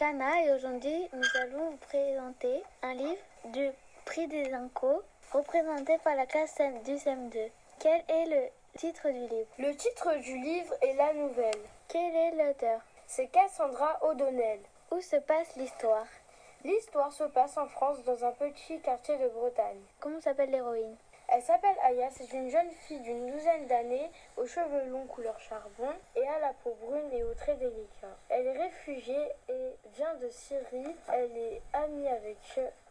Shana et aujourd'hui nous allons vous présenter un livre du prix des Incos représenté par la classe du CM2. Quel est le titre du livre? Le titre du livre est La Nouvelle. Quel est l'auteur? C'est Cassandra O'Donnell. Où se passe l'histoire? L'histoire se passe en France dans un petit quartier de Bretagne. Comment s'appelle l'héroïne? Elle s'appelle Aya, c'est une jeune fille d'une douzaine d'années, aux cheveux longs couleur charbon et à la peau brune et aux traits délicats. Elle est réfugiée et vient de Syrie. Elle est amie avec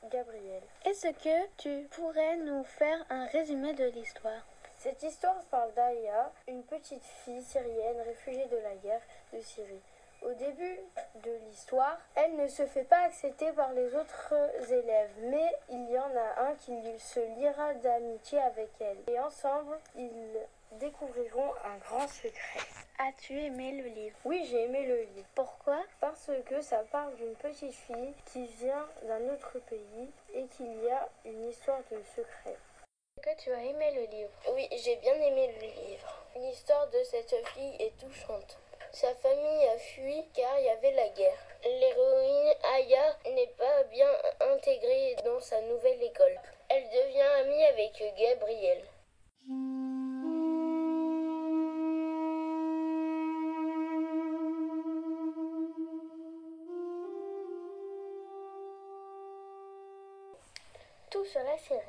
Gabriel. Est-ce que tu pourrais nous faire un résumé de l'histoire? Cette histoire parle d'Aya, une petite fille syrienne réfugiée de la guerre de Syrie. Au début de l'histoire, elle ne se fait pas accepter par les autres élèves, mais il y en a un qui se liera d'amitié avec elle. Et ensemble, ils découvriront un grand secret. As-tu aimé le livre? Oui, j'ai aimé le livre. Pourquoi? Parce que ça parle d'une petite fille qui vient d'un autre pays et qu'il y a une histoire de secret. Est-ce que tu as aimé le livre? Oui, j'ai bien aimé le livre. L'histoire de cette fille est touchante. Sa famille a fui car il y avait la guerre. L'héroïne Aya n'est pas bien intégrée dans sa nouvelle école. Elle devient amie avec Gabriel. Tout sur la Syrie.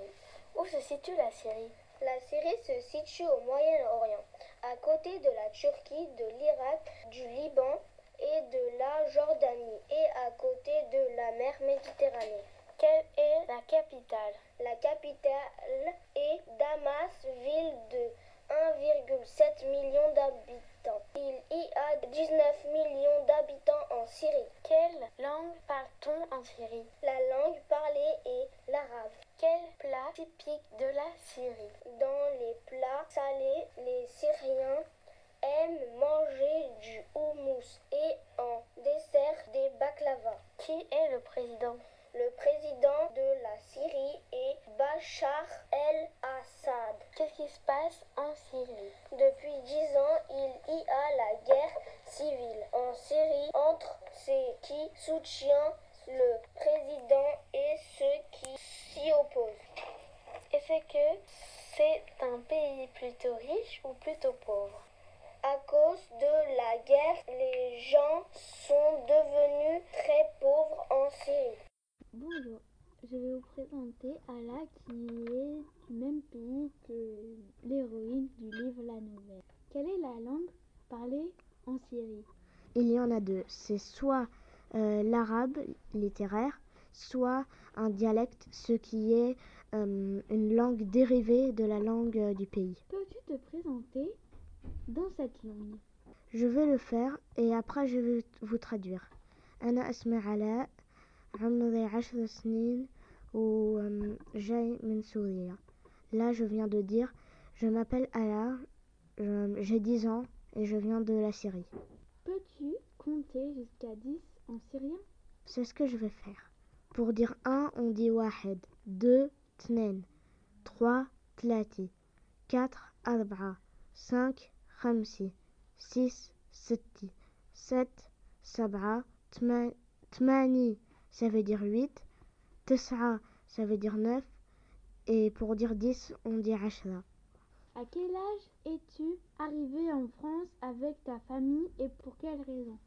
Où se situe la Syrie La Syrie se situe au Moyen-Orient, à côté de la Turquie, de l'Irak, du Liban et de la Jordanie, et à côté de la mer Méditerranée. Quelle est la capitale? La capitale est Damas, ville de 1,7 million d'habitants. Il y a 19 millions d'habitants en Syrie. Quelle langue parle-t-on en Syrie langue parlée est l'arabe. Quel plat typique de la Syrie Dans les plats salés, les Syriens aiment manger du houmous et en dessert des baklava. Qui est le président Le président de la Syrie est Bachar el-Assad. Qu'est-ce qui se passe en Syrie Depuis dix ans, il y a la guerre civile en Syrie entre ceux qui soutiennent le président et ceux qui s'y opposent. Est-ce que c'est un pays plutôt riche ou plutôt pauvre À cause de la guerre, les gens sont devenus très pauvres en Syrie. Bonjour, je vais vous présenter Ala qui est du même pays que l'héroïne du livre La Nouvelle. Quelle est la langue parlée en Syrie? Il y en a deux. C'est soit euh, l'arabe littéraire, soit un dialecte, ce qui est euh, une langue dérivée de la langue euh, du pays. Peux-tu te présenter dans cette langue Je vais le faire et après je vais vous traduire. أنا اسمي علاء عمري عشر سنين وجاي من سوريا. Là je viens de dire je m'appelle Ala, je- j'ai 10 ans et je viens de la Syrie. Peux-tu compter jusqu'à 10 c'est ce que je vais faire. Pour dire un, on dit wahed. Deux, tnen. Trois, tlati. Quatre, arba'a. Cinq, khamsi. Six, sitti. Sept, sab'a. Tmani, ça veut dire huit. Tis'a, ça veut dire neuf. Et pour dire dix, on dit ashra. À quel âge es-tu arrivé en France avec ta famille et pour quelle raison?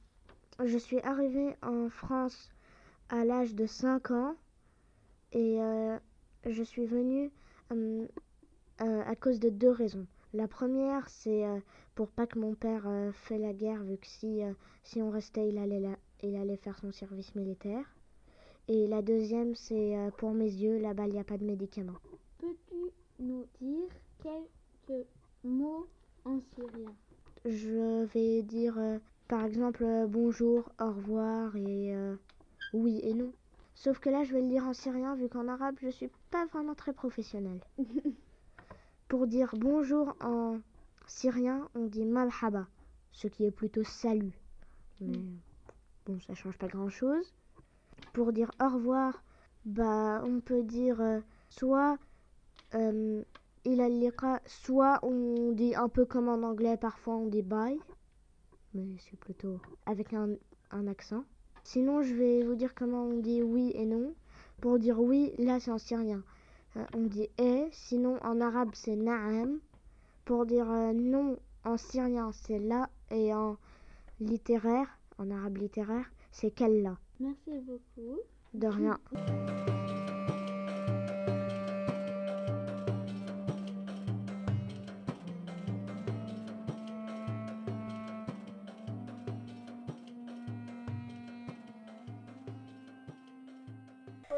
Je suis arrivée en France à l'âge de 5 ans et euh, je suis venue euh, euh, à cause de deux raisons. La première, c'est pour pas que mon père fait la guerre, vu que si, si on restait, il allait, la- il allait faire son service militaire. Et la deuxième, c'est pour mes yeux, là-bas, il n'y a pas de médicaments. Peux-tu nous dire quelques mots en syrien? Je vais dire, par exemple, euh, bonjour, au revoir et euh, oui et non. Sauf que là, je vais le dire en syrien, vu qu'en arabe, je suis pas vraiment très professionnelle. Pour dire bonjour en syrien, on dit malhaba, ce qui est plutôt salut. Mais bon, ça change pas grand-chose. Pour dire au revoir, bah, on peut dire euh, soit il a soit on dit un peu comme en anglais, parfois on dit bye, mais c'est plutôt avec un, un accent. Sinon, je vais vous dire comment on dit oui et non. Pour dire oui, là c'est en syrien. Euh, on dit eh, sinon en arabe c'est na'am. Pour dire euh, non en syrien c'est la et en littéraire, en arabe littéraire, c'est kella. Merci beaucoup. De rien.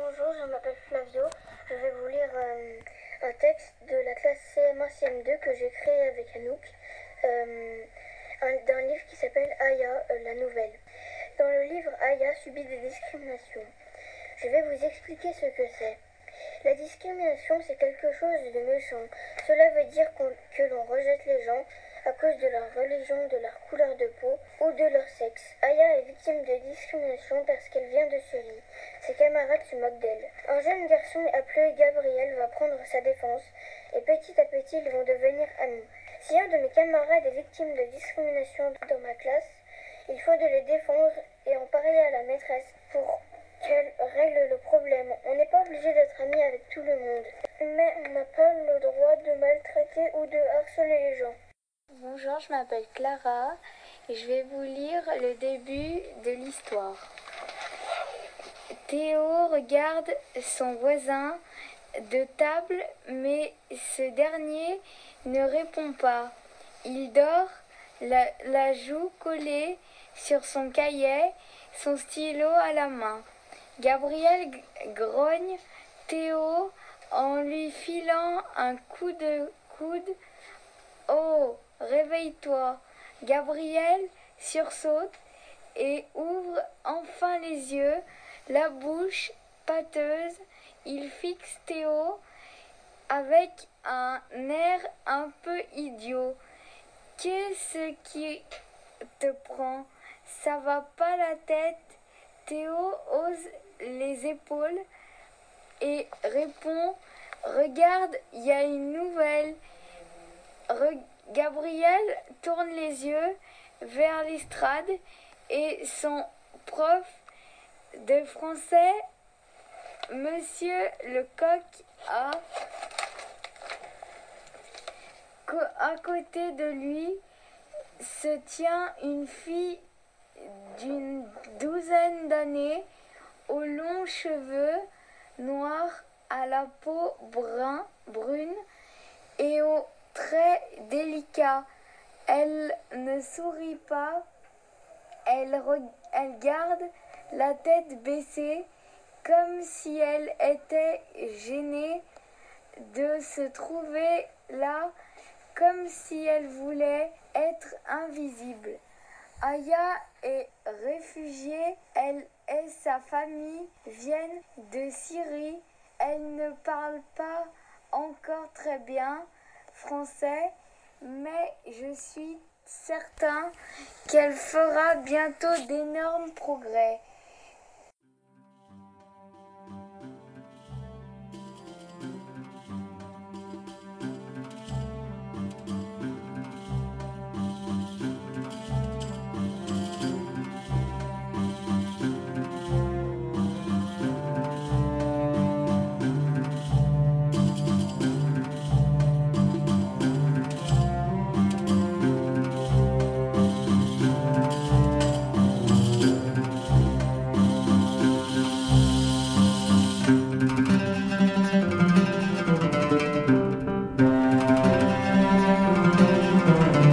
Bonjour, je m'appelle Flavio. Je vais vous lire euh, un texte de la classe CM1 CM2 que j'ai créé avec Anouk, euh, d'un livre qui s'appelle Aya, euh, la nouvelle. Dans le livre, Aya subit des discriminations. Je vais vous expliquer ce que c'est. La discrimination, c'est quelque chose de méchant. Cela veut dire que l'on rejette les gens à cause de leur religion, de leur couleur de peau ou de leur sexe. Aya est victime de discrimination parce qu'elle vient de Syrie. Se moquent d'elle. Un jeune garçon appelé Gabriel va prendre sa défense et petit à petit ils vont devenir amis. Si un de mes camarades est victime de discrimination dans ma classe, il faut de le défendre et en parler à la maîtresse pour qu'elle règle le problème. On n'est pas obligé d'être ami avec tout le monde, mais on n'a pas le droit de maltraiter ou de harceler les gens. Bonjour, je m'appelle Clara et je vais vous lire le début de l'histoire. Théo regarde son voisin de table, mais ce dernier ne répond pas. Il dort, la, joue collée sur son cahier, son stylo à la main. Gabriel grogne Théo en lui filant un coup de coude. Oh, réveille-toi. Gabriel sursaute et ouvre enfin les yeux, la bouche pâteuse. Il fixe Théo avec un air un peu idiot. Qu'est-ce qui te prend? Ça va pas la tête Théo ose les épaules et répond Regarde, il y a une nouvelle. Gabriel tourne les yeux vers l'estrade et son prof de français, Monsieur Lecoq, a à côté de lui se tient une fille d'une douzaine d'années aux longs cheveux noirs à la peau brun, brune et aux traits délicats. Elle ne sourit pas, elle, elle garde la tête baissée comme si elle était gênée de se trouver là, comme si elle voulait être invisible. Aya est réfugiée, elle et sa famille viennent de Syrie. Elle ne parle pas encore très bien français, mais je suis certain qu'elle fera bientôt d'énormes progrès.